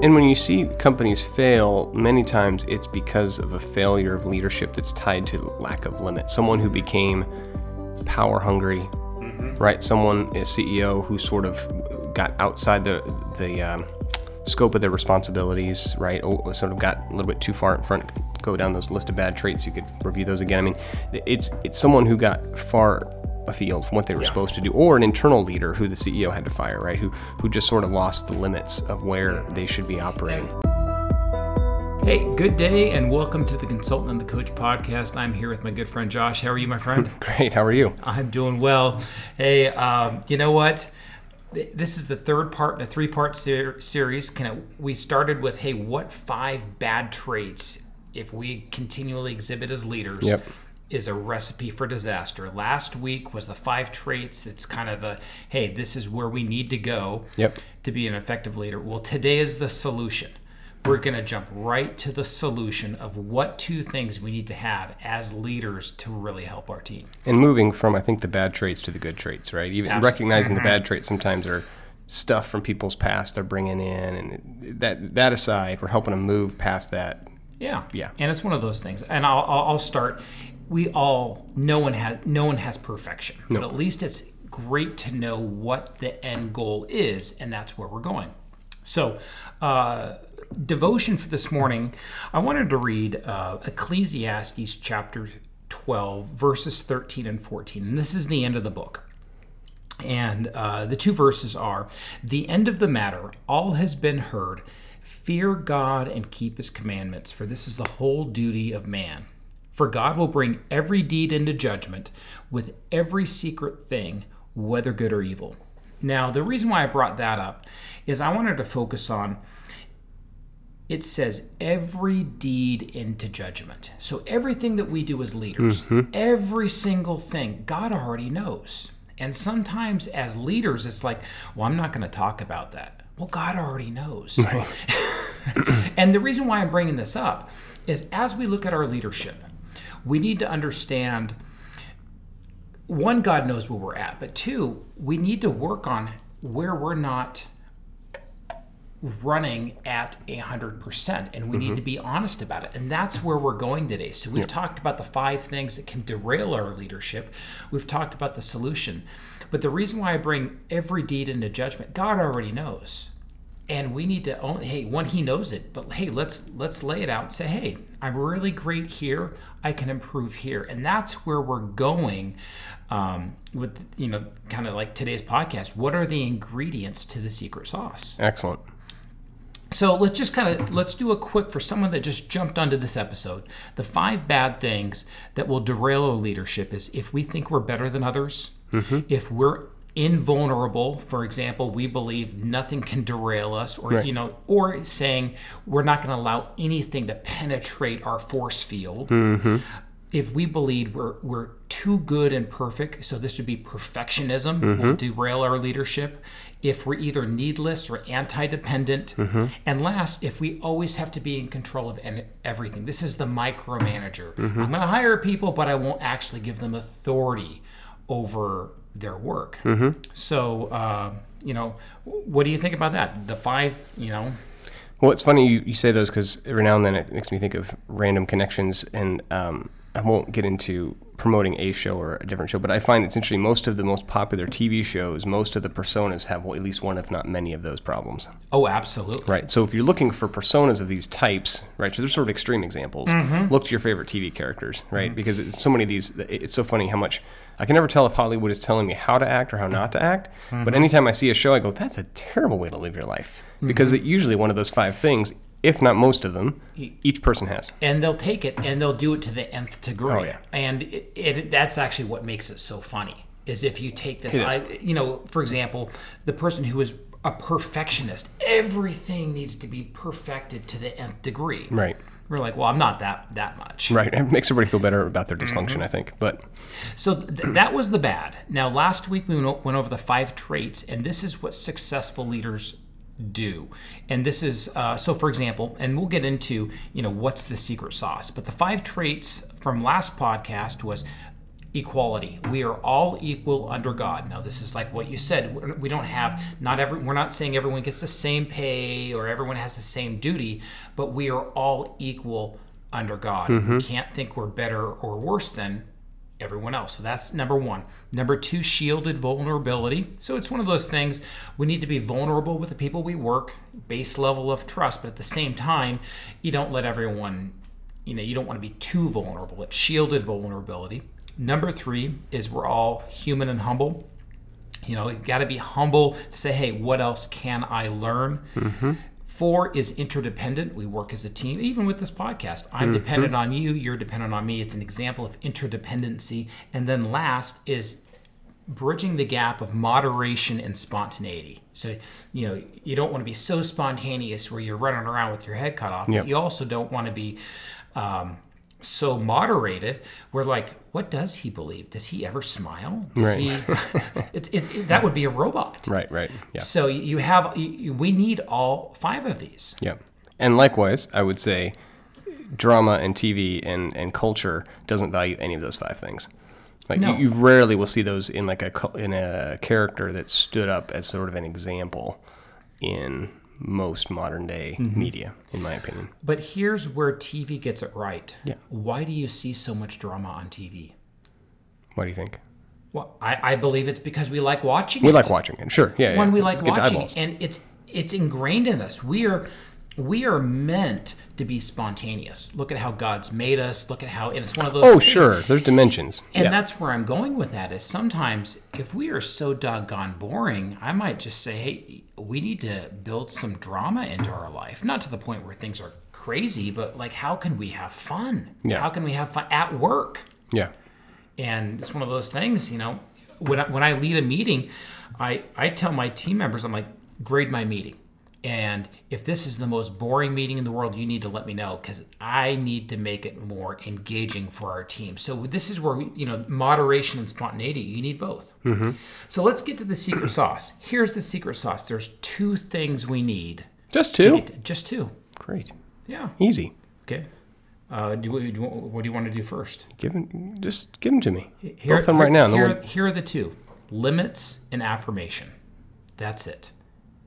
And when you see companies fail, many times it's because of a failure of leadership that's tied to lack of limit. Someone who became power hungry, mm-hmm. right? Someone, a CEO who sort of got outside the the um, scope of their responsibilities, right? Or sort of got a little bit too far in front. Go down those list of bad traits. You could review those again. I mean, it's it's someone who got far afield from what they were yeah. supposed to do, or an internal leader who the CEO had to fire, right? Who who just sort of lost the limits of where they should be operating. Hey, good day, and welcome to the Consultant and the Coach podcast. I'm here with my good friend Josh. How are you, my friend? Great. How are you? I'm doing well. Hey, um, you know what? This is the third part in a three-part ser- series. Kind of, we started with, hey, what five bad traits if we continually exhibit as leaders? Yep is a recipe for disaster. Last week was the five traits that's kind of a hey, this is where we need to go yep. to be an effective leader. Well, today is the solution. We're going to jump right to the solution of what two things we need to have as leaders to really help our team. And moving from, I think, the bad traits to the good traits, right? Even Absolutely. recognizing the mm-hmm. bad traits sometimes are stuff from people's past they're bringing in, and that that aside, we're helping them move past that. Yeah, yeah. And it's one of those things. And I'll, I'll start we all no one has no one has perfection, no. but at least it's great to know what the end goal is, and that's where we're going. So, uh, devotion for this morning, I wanted to read uh, Ecclesiastes chapter 12, verses 13 and 14, and this is the end of the book. And uh, the two verses are The end of the matter, all has been heard. Fear God and keep his commandments, for this is the whole duty of man. For God will bring every deed into judgment with every secret thing, whether good or evil. Now, the reason why I brought that up is I wanted to focus on it says every deed into judgment. So everything that we do as leaders, mm-hmm. every single thing, God already knows. And sometimes as leaders, it's like, well, I'm not going to talk about that. Well, God already knows. Right. and the reason why I'm bringing this up is as we look at our leadership, we need to understand one, God knows where we're at, but two, we need to work on where we're not running at a hundred percent and we mm-hmm. need to be honest about it and that's where we're going today so we've yep. talked about the five things that can derail our leadership we've talked about the solution but the reason why i bring every deed into judgment god already knows and we need to own hey one he knows it but hey let's let's lay it out and say hey i'm really great here. I can improve here. And that's where we're going um, with you know kind of like today's podcast. What are the ingredients to the secret sauce? Excellent. So let's just kind of let's do a quick for someone that just jumped onto this episode the five bad things that will derail our leadership is if we think we're better than others mm-hmm. if we're invulnerable for example we believe nothing can derail us or right. you know or saying we're not going to allow anything to penetrate our force field mm-hmm. if we believe we're we're too good and perfect so this would be perfectionism mm-hmm. will derail our leadership if we're either needless or anti-dependent mm-hmm. and last if we always have to be in control of everything this is the micromanager mm-hmm. i'm going to hire people but i won't actually give them authority over their work. Mm-hmm. So, uh, you know, what do you think about that? The five, you know. Well, it's funny you, you say those because every now and then it makes me think of random connections, and um, I won't get into promoting a show or a different show, but I find it's interesting. Most of the most popular TV shows, most of the personas have at least one, if not many, of those problems. Oh, absolutely. Right. So if you're looking for personas of these types, right? So there's sort of extreme examples. Mm-hmm. Look to your favorite TV characters, right? Mm-hmm. Because it's so many of these. It's so funny how much I can never tell if Hollywood is telling me how to act or how not to act. Mm-hmm. But anytime I see a show, I go, "That's a terrible way to live your life," because mm-hmm. it usually one of those five things if not most of them, each person has. And they'll take it and they'll do it to the nth degree. Oh, yeah. And it, it, that's actually what makes it so funny. Is if you take this, I, you know, for example, the person who is a perfectionist, everything needs to be perfected to the nth degree. Right. We're like, well, I'm not that that much. Right. It makes everybody feel better about their dysfunction, mm-hmm. I think. But so th- that was the bad. Now, last week we went over the five traits, and this is what successful leaders do and this is uh, so for example and we'll get into you know what's the secret sauce but the five traits from last podcast was equality. We are all equal under God. Now, this is like what you said. We don't have not every. We're not saying everyone gets the same pay or everyone has the same duty, but we are all equal under God. We can't think we're better or worse than everyone else. So that's number one. Number two, shielded vulnerability. So it's one of those things we need to be vulnerable with the people we work, base level of trust, but at the same time, you don't let everyone, you know, you don't want to be too vulnerable. It's shielded vulnerability. Number three is we're all human and humble. You know, you got to be humble to say, hey, what else can I learn? Mm-hmm. Four is interdependent. We work as a team, even with this podcast. I'm dependent on you, you're dependent on me. It's an example of interdependency. And then last is bridging the gap of moderation and spontaneity. So, you know, you don't want to be so spontaneous where you're running around with your head cut off, Yep. but you also don't want to be um, so moderated we're like what does he believe does he ever smile does Right. he it, it, it- that would be a robot Right, right. Yeah. so you have you, we need all five of these Yeah. And likewise, I would say drama and TV and, and culture doesn't value any of those five things. Like No. you, you rarely will see those in like a in a character that stood up as sort of an example in most modern day Mm-hmm. media, in my opinion. but here's where tv gets it right Yeah. why do you see so much drama on tv What do you think? well i, I believe it's because we like watching We it. like watching it, sure. Yeah, when yeah. we Let's like watching it, and it's it's ingrained in us. We are we are meant to be spontaneous. Look at how God's made us. Look at how and it's one of those. Oh, things- sure. There's dimensions. And yeah. that's where I'm going with that. Is sometimes if we are so doggone boring, I might just say, hey, we need to build some drama into our life. Not to the point where things are crazy, but like how can we have fun? Yeah. How can we have fun at work? yeah. and it's one of those things you know when I, when I lead a meeting I I tell my team members I'm like grade my meeting and if this is the most boring meeting in the world you need to let me know because I need to make it more engaging for our team so this is where we, you know moderation and spontaneity you need both so let's get to the secret sauce here's the secret sauce there's two things we need Just two? just two Great. yeah Easy. okay uh, do, do, what do you want to do first Give 'em- just give them to me. Here, Both of them right now. No Here, one- here are the two limits and affirmation. That's it.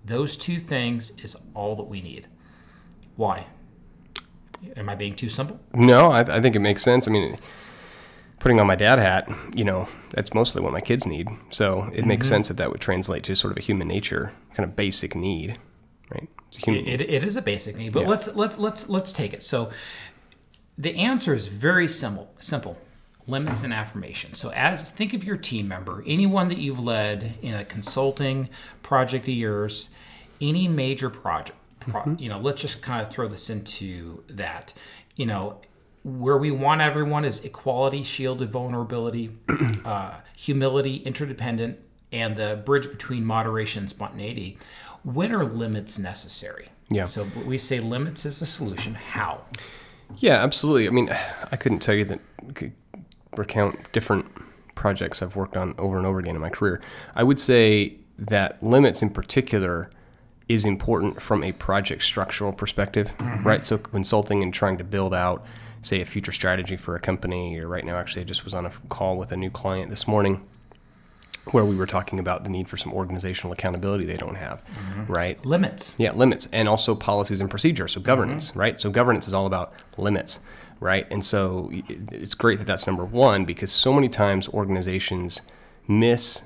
Those two things is all that we need. Why? Am I being too simple? No, I, I think it makes sense. I mean, putting on my dad hat, you know, that's mostly what my kids need. So it makes Mm-hmm. sense that that would translate to sort of a human nature kind of basic need, right? It's a human. It, it is a basic need, but Yeah. let's let's let's let's take it. So the answer is very simple. Simple. Limits and affirmation. So as think of your team member, anyone that you've led in a consulting project of yours, any major project. Pro, You know, let's just kind of throw this into that. You know, where we want everyone is equality, shielded vulnerability, uh, humility, interdependent, and the bridge between moderation and spontaneity. When are limits necessary? Yeah. So we say limits is the solution. How? Yeah, absolutely. I mean, I couldn't tell you that recount different projects I've worked on over and over again in my career. I would say that limits in particular is important from a project structural perspective, mm-hmm. right? So consulting and trying to build out, say, a future strategy for a company. Or right now, actually, I just was on a call with a new client this morning where we were talking about the need for some organizational accountability they don't have, mm-hmm. right? Limits. Yeah, limits and also policies and procedures. So governance, mm-hmm. right? So governance is all about limits, right? And so it's great that that's number one because so many times organizations miss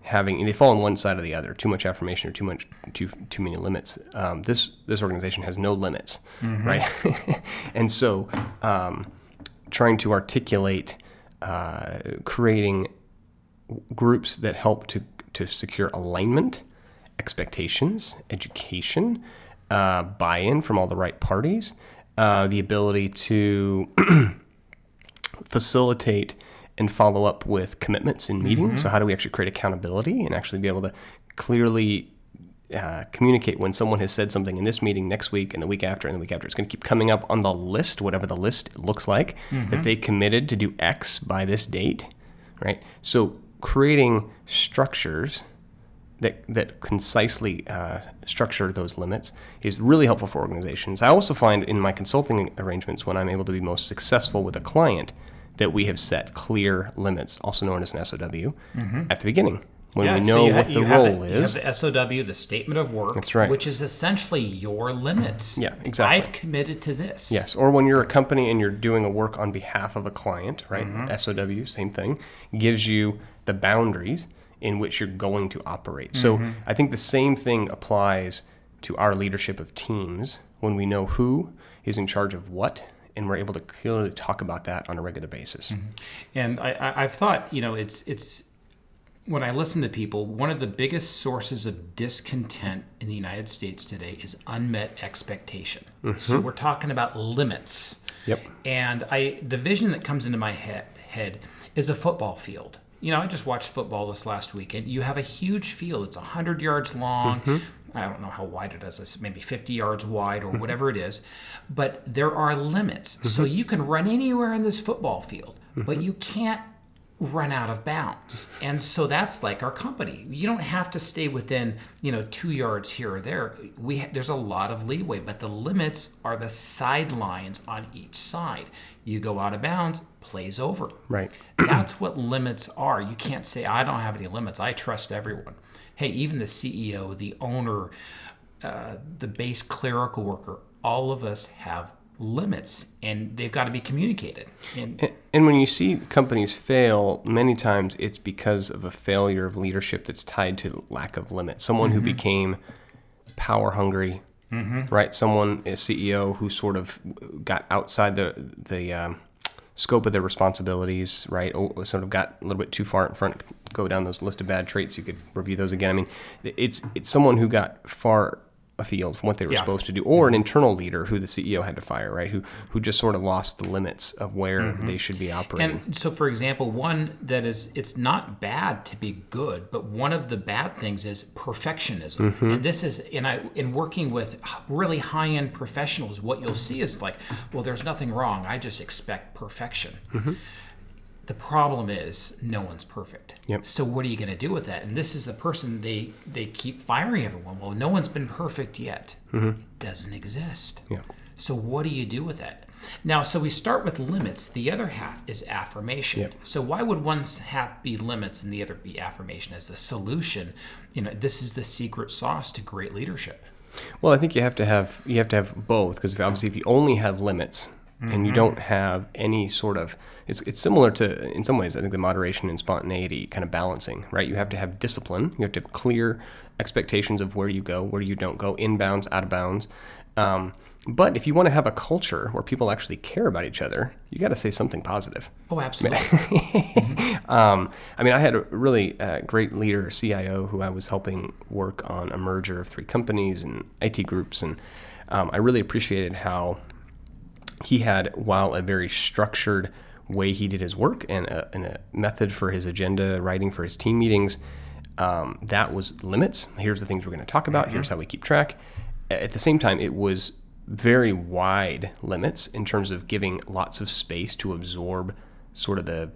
having they fall on one side or the other. Too much affirmation or too much too too many limits. Um, this this organization has no limits, right? and so um, trying to articulate uh, creating groups that help to, to secure alignment, expectations, education, uh, buy in from all the right parties, uh, the ability to facilitate and follow up with commitments in meetings. So, how do we actually create accountability and actually be able to clearly uh, communicate when someone has said something in this meeting next week and the week after and the week after. It's going to keep coming up on the list, whatever the list looks like, that they committed to do X by this date, right? So creating structures that, that concisely uh, structure those limits is really helpful for organizations. I also find in my consulting arrangements when I'm able to be most successful with a client that we have set clear limits, also known as an SOW, at the beginning when Yeah, we so know ha- what the you have role it- is. You have the SOW, the statement of work. That's right. Which is essentially your limits. Yeah, exactly. I've committed to this. Yes, or when you're a company and you're doing a work on behalf of a client, right? Mm-hmm. SOW, same thing, gives you the boundaries in which you're going to operate. So Mm-hmm. I think the same thing applies to our leadership of teams when we know who is in charge of what, and we're able to clearly talk about that on a regular basis. Mm-hmm. And I, I, I've thought, you know, it's it's when I listen to people, one of the biggest sources of discontent in the United States today is unmet expectation. So we're talking about limits. Yep. And I the vision that comes into my head, head is a football field. You know, I just watched football this last weekend. You have a huge field. It's 100 yards long. Mm-hmm. I don't know how wide it is. It's maybe 50 yards wide or mm-hmm. whatever it is. But there are limits. So mm-hmm. you can run anywhere in this football field, but you can't run out of bounds. And so that's like our company. You don't have to stay within, you know, 2 yards here or there. We ha- there's a lot of leeway, but the limits are the sidelines on each side. You go out of bounds, plays over. Right. That's what limits are. You can't say I don't have any limits. I trust everyone. Hey, even the CEO, the owner, uh, the base clerical worker, all of us have limits and they've got to be communicated. And And when you see companies fail, many times it's because of a failure of leadership that's tied to lack of limit. Someone who became power hungry, right? Someone, a CEO who sort of got outside the the um, scope of their responsibilities, right? Or sort of got a little bit too far in front. Go down those list of bad traits. You could review those again. I mean, it's it's someone who got far afield from what they were Yeah. supposed to do, or an internal leader who the CEO had to fire, right? Who who just sort of lost the limits of where they should be operating. And so, for example, one that is, it's not bad to be good, but one of the bad things is perfectionism. Mm-hmm. And this is, and I, in working with really high end professionals, what you'll see is like, well, there's nothing wrong. I just expect perfection. Mm-hmm. The problem is no one's perfect. Yep. So what are you going to do with that? And this is the person they they keep firing everyone. Well, no one's been perfect yet. It doesn't exist. Mm-hmm. Yeah. So what do you do with that? Now, so we start with limits. The other half is affirmation. Yep. So why would one half be limits and the other be affirmation as the solution? You know, this is the secret sauce to great leadership. Well, I think you have to have you have to have both because obviously if you only have limits and you don't have any sort of it's it's similar to in some ways I think the moderation and spontaneity kind of balancing, right? You have to have discipline. You have to have clear expectations of where you go, where you don't go, inbounds, out of bounds. Um, but if you want to have a culture where people actually care about each other, you got to say something positive. Oh, absolutely. Um, I mean, I had a really uh, great leader, CIO, who I was helping work on a merger of three companies and IT groups, and um, I really appreciated how he had, while a very structured way he did his work and a, and a method for his agenda writing for his team meetings, um, that was limits. Here's the things we're going to talk about. Here's how we keep track. At the same time, it was very wide limits in terms of giving lots of space to absorb sort of the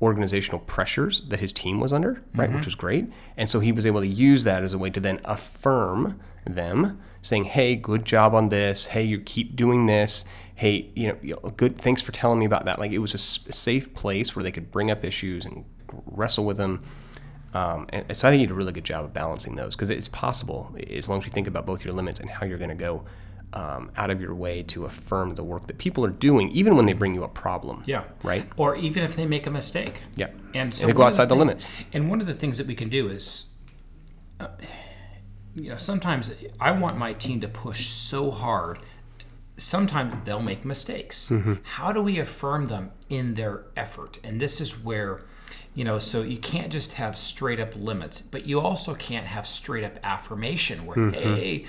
organizational pressures that his team was under, right, which was great. And so he was able to use that as a way to then affirm them, saying, "Hey, good job on this. Hey, you keep doing this. Hey, you know, good. Thanks for telling me about that." Like it was a s- safe place where they could bring up issues and wrestle with them. Um, and and so I think you did a really good job of balancing those because it's possible as long as you think about both your limits and how you're going to go um, out of your way to affirm the work that people are doing, even when they bring you a problem. Yeah. Right. Or even if they make a mistake. Yeah. And so they go outside the things- limits. And one of the things that we can do is, uh, you know, sometimes I want my team to push so hard. Sometimes they'll make mistakes. Mm-hmm. How do we affirm them in their effort? And this is where, you know, so you can't just have straight up limits, but you also can't have straight up affirmation where, Mm-hmm. hey,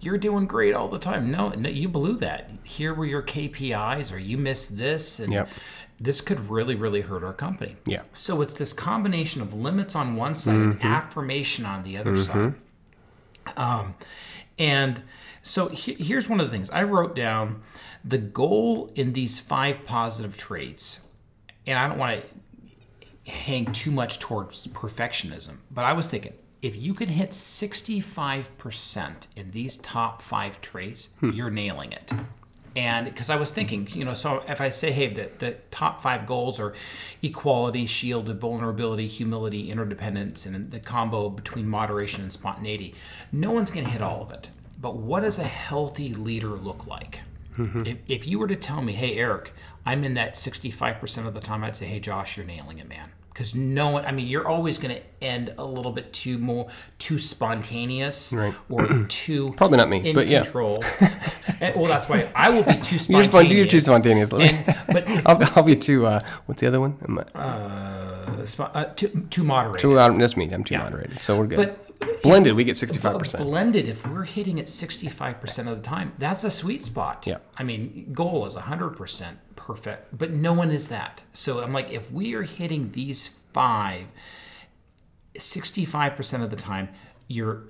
you're doing great all the time. No, no, you blew that. Here were your KPIs, or you missed this, and Yep. this could really, really hurt our company. Yeah. So it's this combination of limits on one side and affirmation on the other side. Um, and so he- here's one of the things I wrote down: the goal in these five positive traits, and I don't want to hang too much towards perfectionism, but I was thinking if you can hit 65% in these top five traits, you're nailing it. And because I was thinking, you know, so if I say, hey, the, the top five goals are equality, shield, vulnerability, humility, interdependence, and the combo between moderation and spontaneity, no one's going to hit all of it. But what does a healthy leader look like? Mm-hmm. If, if you were to tell me, hey, Erik, I'm in that 65% of the time, I'd say, hey, Josh, you're nailing it, man because no one i mean you're always going to end a little bit too more too spontaneous right. or too probably not me in but control. And, well that's why i will be too spontaneous you're, you're too spontaneous. and, but I'll, I'll, be too uh, what's the other one? Uh, uh, too, too moderated. Too, uh, that's me i'm too yeah. moderated so we're good. But blended we get 65% blended if we're hitting it 65% of the time that's a sweet spot. Yeah. I mean goal is 100% perfect, but no one is that. So I'm like, if we are hitting these five, 65% of the time, you're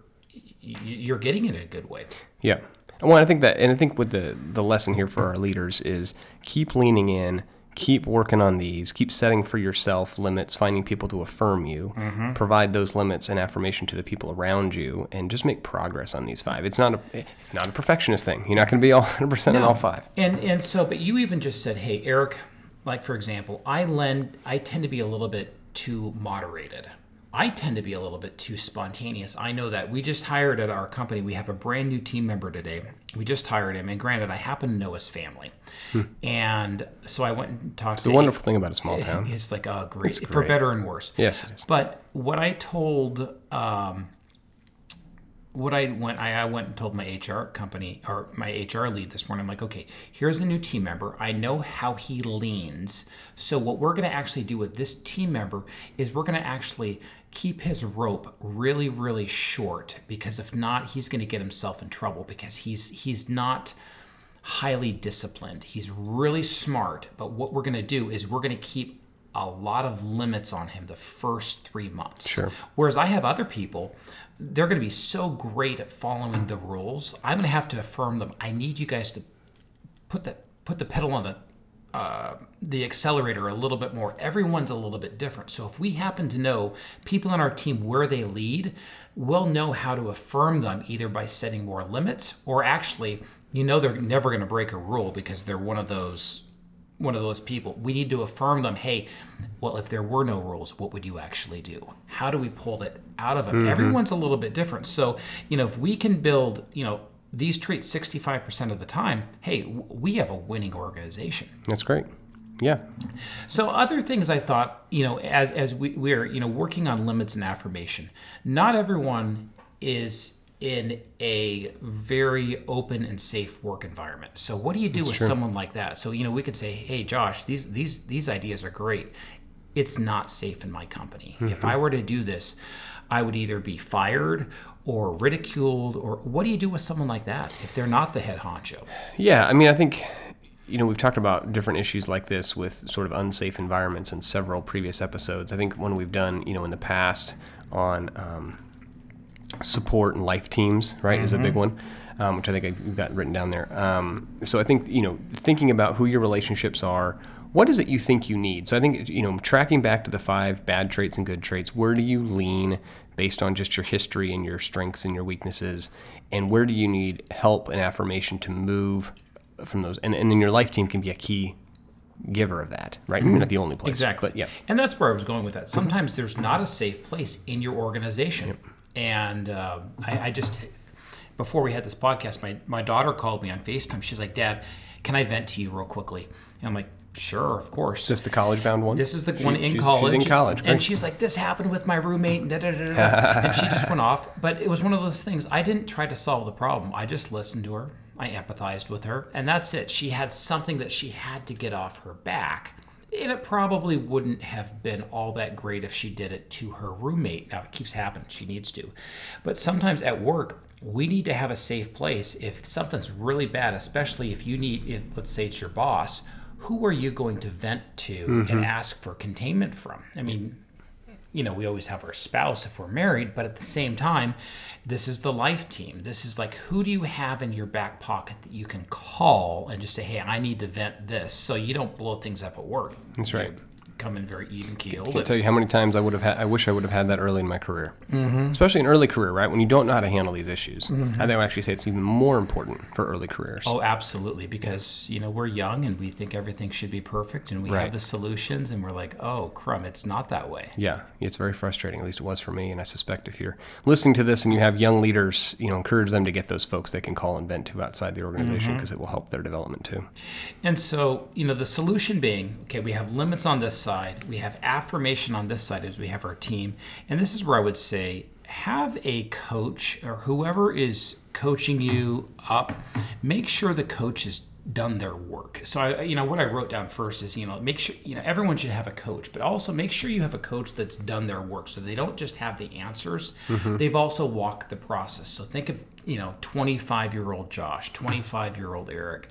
you're getting it in a good way. Yeah. Well, I think that, and I think with the the lesson here for our leaders is keep leaning in, keep working on these, keep setting for yourself limits, finding people to affirm you, mm-hmm. provide those limits and affirmation to the people around you, and just make progress on these five. It's not a it's not a perfectionist thing. You're not going to be all 100 percent in all five. And and so, but you even just said, hey, Erik, like for example, I lend I tend to be a little bit too moderated. I tend to be a little bit too spontaneous. I know that. We just hired at our company, we have a brand new team member today. We just hired him, and granted, I happen to know his family. Hmm. And so I went and talked it's to the wonderful thing about a small town. It's like, oh, great. great. For better and worse. Yes, it is. But what I told um, what I went, I, I went and told my HR company or my HR lead this morning. I'm like, okay, here's a new team member. I know how he leans. So what we're going to actually do with this team member is we're going to actually keep his rope really, really short because if not, he's going to get himself in trouble because he's he's not highly disciplined. He's really smart, but what we're going to do is we're going to keep a lot of limits on him the first three months. Sure. Whereas I have other people they're going to be so great at following the rules. I'm going to have to affirm them. I need you guys to put the put the pedal on the uh, the accelerator a little bit more. Everyone's a little bit different. So if we happen to know people on our team where they lead, we'll know how to affirm them either by setting more limits or actually, you know, they're never going to break a rule because they're one of those one of those people. We need to affirm them, hey, well, if there were no rules, what would you actually do? How do we pull it out of them? Mm-hmm. Everyone's a little bit different. So, you know, if we can build, you know, these traits 65% of the time, hey, we have a winning organization. That's great. Yeah. So other things I thought, you know, as as we, we're, you know, working on limits and affirmation, not everyone is in a very open and safe work environment. So what do you do That's with true. someone like that? So you know, we could say, "Hey, Josh, these these these ideas are great. It's not safe in my company. Mm-hmm. If I were to do this, I would either be fired or ridiculed or what do you do with someone like that if they're not the head honcho? Yeah, I mean, I think you know, we've talked about different issues like this with sort of unsafe environments in several previous episodes. I think one we've done, you know, in the past on um, support and life teams, right, mm-hmm. is a big mm-hmm. one, um, which I think we've got written down there. Um, so I think, you know, thinking about who your relationships are, what is it you think you need? So I think, you know, tracking back to the five bad traits and good traits, where do you lean based on just your history and your strengths and your weaknesses? And where do you need help and affirmation to move from those? And, and then your life team can be a key giver of that, right? Mm-hmm. You're not the only place. Exactly. But yeah. And that's where I was going with that. Sometimes there's not a safe place in your organization. Yep. And uh, I, I, just, before we had this podcast, my, my daughter called me on FaceTime. She's like, Dad, can I vent to you real quickly? And I'm like, Sure, of course. Just the college bound one? This is the she, one in she's, college. She's in college. And she's like, this happened with my roommate, and, da, da, da, and she just went off. But it was one of those things. I didn't try to solve the problem. I just listened to her. I empathized with her, and that's it. She had something that she had to get off her back. And it probably wouldn't have been all that great if she did it to her roommate. Now, it keeps happening. She needs to. But sometimes at work, we need to have a safe place. If something's really bad, especially if you need, if let's say it's your boss, who are you going to vent to mm-hmm. and ask for containment from? I mean, you know, we always have our spouse if we're married, but at the same time, this is the life team. This is like, who do you have in your back pocket that you can call and just say, hey, I need to vent this so you don't blow things up at work? That's right. Come in very even keeled. I can't tell you how many times I would have had. I wish I would have had that early in my career, mm-hmm. especially in early career, right? When you don't know how to handle these issues, mm-hmm. I think I would actually say it's even more important for early careers. Oh, absolutely, because you know we're young and we think everything should be perfect, and we Right. have the solutions, and we're like, oh, crumb, it's not that way. Yeah, it's very frustrating. At least it was for me. And I suspect if you're listening to this and you have young leaders, you know, encourage them to get those folks they can call and vent to outside the organization because it will help their development too. And so, you know, the solution being okay, we have limits on this side, we have affirmation on this side as we have our team. And this is where I would say have a coach or whoever is coaching you up, make sure the coach has done their work. So I you know what I wrote down first is, you know, make sure you know everyone should have a coach, but also make sure you have a coach that's done their work so they don't just have the answers. Mm-hmm. They've also walked the process. So think of, you know, 25-year-old Josh, 25-year-old Erik.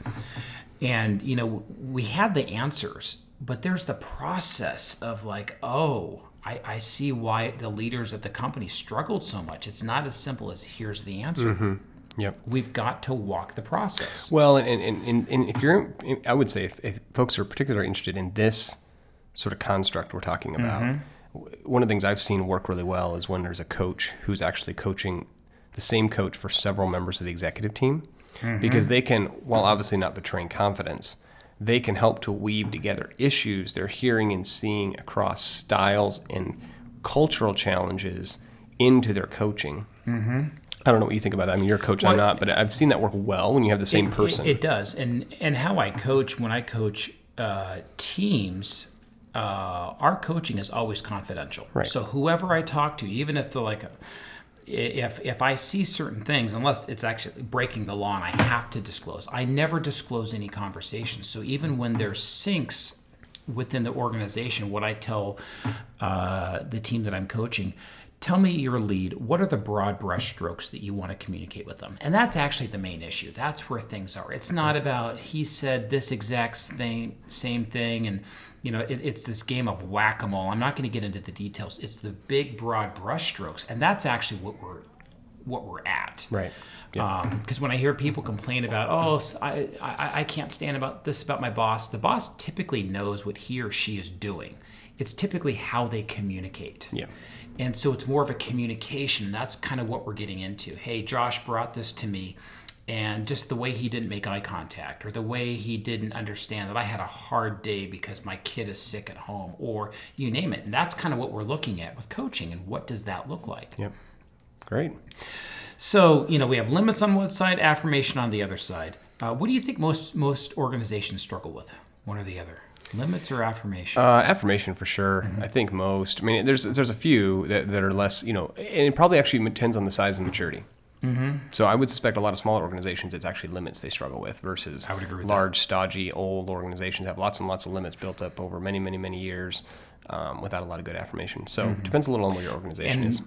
And you know, we had the answers, but there's the process of like, oh, I, I see why the leaders at the company struggled so much. It's not as simple as here's the answer. Mm-hmm. Yep. We've got to walk the process. Well, and, and, and, and if you're, I would say if, if folks are particularly interested in this sort of construct we're talking about, mm-hmm. w- one of the things I've seen work really well is when there's a coach who's actually coaching the same coach for several members of the executive team, mm-hmm. because they can, while obviously not betraying confidence, they can help to weave together issues they're hearing and seeing across styles and cultural challenges into their coaching. I don't know what you think about that. I mean, you're a coach, I'm not, but I've seen that work well when you have the same It- person. It, it does, and and how I coach when I coach uh, teams, uh, our coaching is always confidential. Right. So whoever I talk to, even if they're like, a, if if I see certain things, unless it's actually breaking the law and I have to disclose, I never disclose any conversations. So even when there's syncs within the organization, what I tell uh, the team that I'm coaching, tell me your lead. What are the broad brushstrokes that you want to communicate with them? And that's actually the main issue. That's where things are. It's not about he said this exact thing, same thing, and you know it, it's this game of whack a mole. I'm not going to get into the details. It's the big broad brushstrokes, and that's actually what we're what we're at. right. Because um, when I hear people complain about, oh, I I can't stand about this about my boss, the boss typically knows what he or she is doing. It's typically how they communicate. Yeah. And so it's more of a communication. That's kind of what we're getting into. Hey, Josh brought this to me, and just the way he didn't make eye contact, or the way he didn't understand that I had a hard day because my kid is sick at home, or you name it. And that's kind of what we're looking at with coaching. And what does that look like? Yep. Great. So, you know, we have limits on one side, affirmation on the other side. Uh, what do you think most most organizations struggle with? One or the other, limits or affirmation? Uh, affirmation for sure. I think most. I mean, there's there's a few that, that are less, you know, and it probably actually depends on the size and maturity. Mm-hmm. So I would suspect a lot of smaller organizations, it's actually limits they struggle with versus I would agree large, stodgy, old organizations have lots and lots of limits built up over many, many, many years um, without a lot of good affirmation. So it depends a little on what your organization is.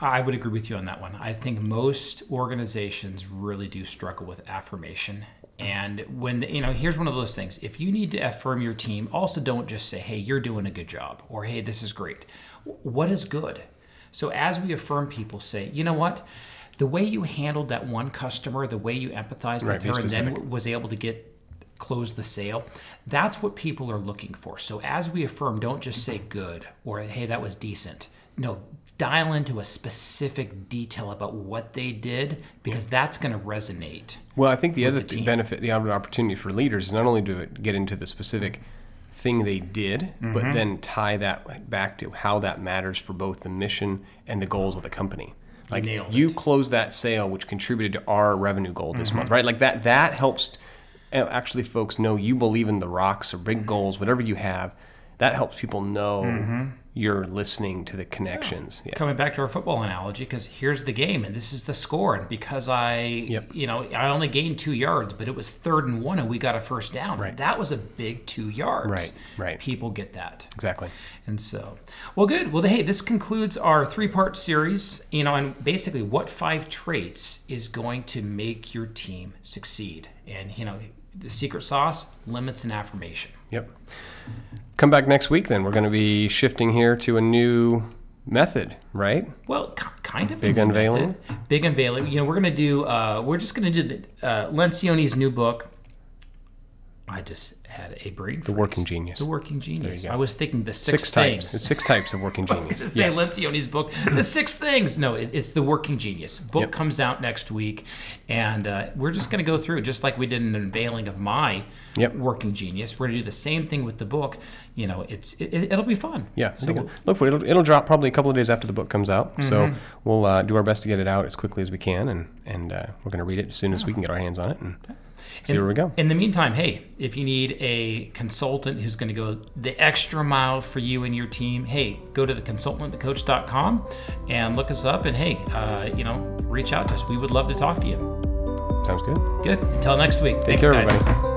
I would agree with you on that one. I think most organizations really do struggle with affirmation. And when you know, here's one of those things: if you need to affirm your team, also don't just say, "Hey, you're doing a good job," or "Hey, this is great." What is good? So as we affirm people, say, "You know what." The way you handled that one customer, the way you empathized Right, with her, and then w- was able to get close the sale. That's what people are looking for. So as we affirm, don't just say good or hey, that was decent. No, dial into a specific detail about what they did because that's going to resonate. Well, I think the other the benefit, the other opportunity for leaders is not only to get into the specific thing they did, but Mm-hmm. then tie that back to how that matters for both the mission and the goals of the company. Like nailed you it. Mm-hmm. closed that sale, which contributed to our revenue goal this month, right? Like that. That helps. uh, Actually, folks know you believe in the rocks or Mm-hmm. big goals, whatever you have. That helps people know Mm-hmm. you're listening to the connections. Yeah. Coming back to our football analogy, because here's the game and this is the score, and because I, Yep. you know, I only gained two yards, but it was third and one, and we got a first down. Right. That was a big two yards. Right, right. People get that. Exactly. And so, well, good. Well, hey, this concludes our three part series. You know, and basically, what five traits is going to make your team succeed? And, you know, the secret sauce limits and affirmation. Yep. Come back next week then. We're going to be shifting here to a new method, right? Well, ki- kind of. Big unveiling? method. Big unveiling. You know, we're going to do, uh, we're just going to do the, uh, Lencioni's new book, I just had a brain. The working genius. The working genius. I was thinking the six, Six things. types. It's six types of working genius. I was going to say Lencioni's book, The Six Things. No, it, it's The Working Genius. Book Yep. comes out next week, and uh, we're just going to go through, just like we did an unveiling of my Yep. Working Genius. We're going to do the same thing with the book. You know, it's it, it'll be fun. Yeah, So think- look for it. It'll, it'll drop probably a couple of days after the book comes out. So Mm-hmm. we'll uh, do our best to get it out as quickly as we can, and and uh, we're going to read it as soon as we can get our hands on it and see where we go. In the meantime, hey, if you need a consultant who's going to go the extra mile for you and your team, hey, go to the consultantthecoach.com and look us up. And hey, uh, you know, reach out to us. We would love to talk to you. Sounds good. Good. Until next week. Take Thanks, care, guys. everybody.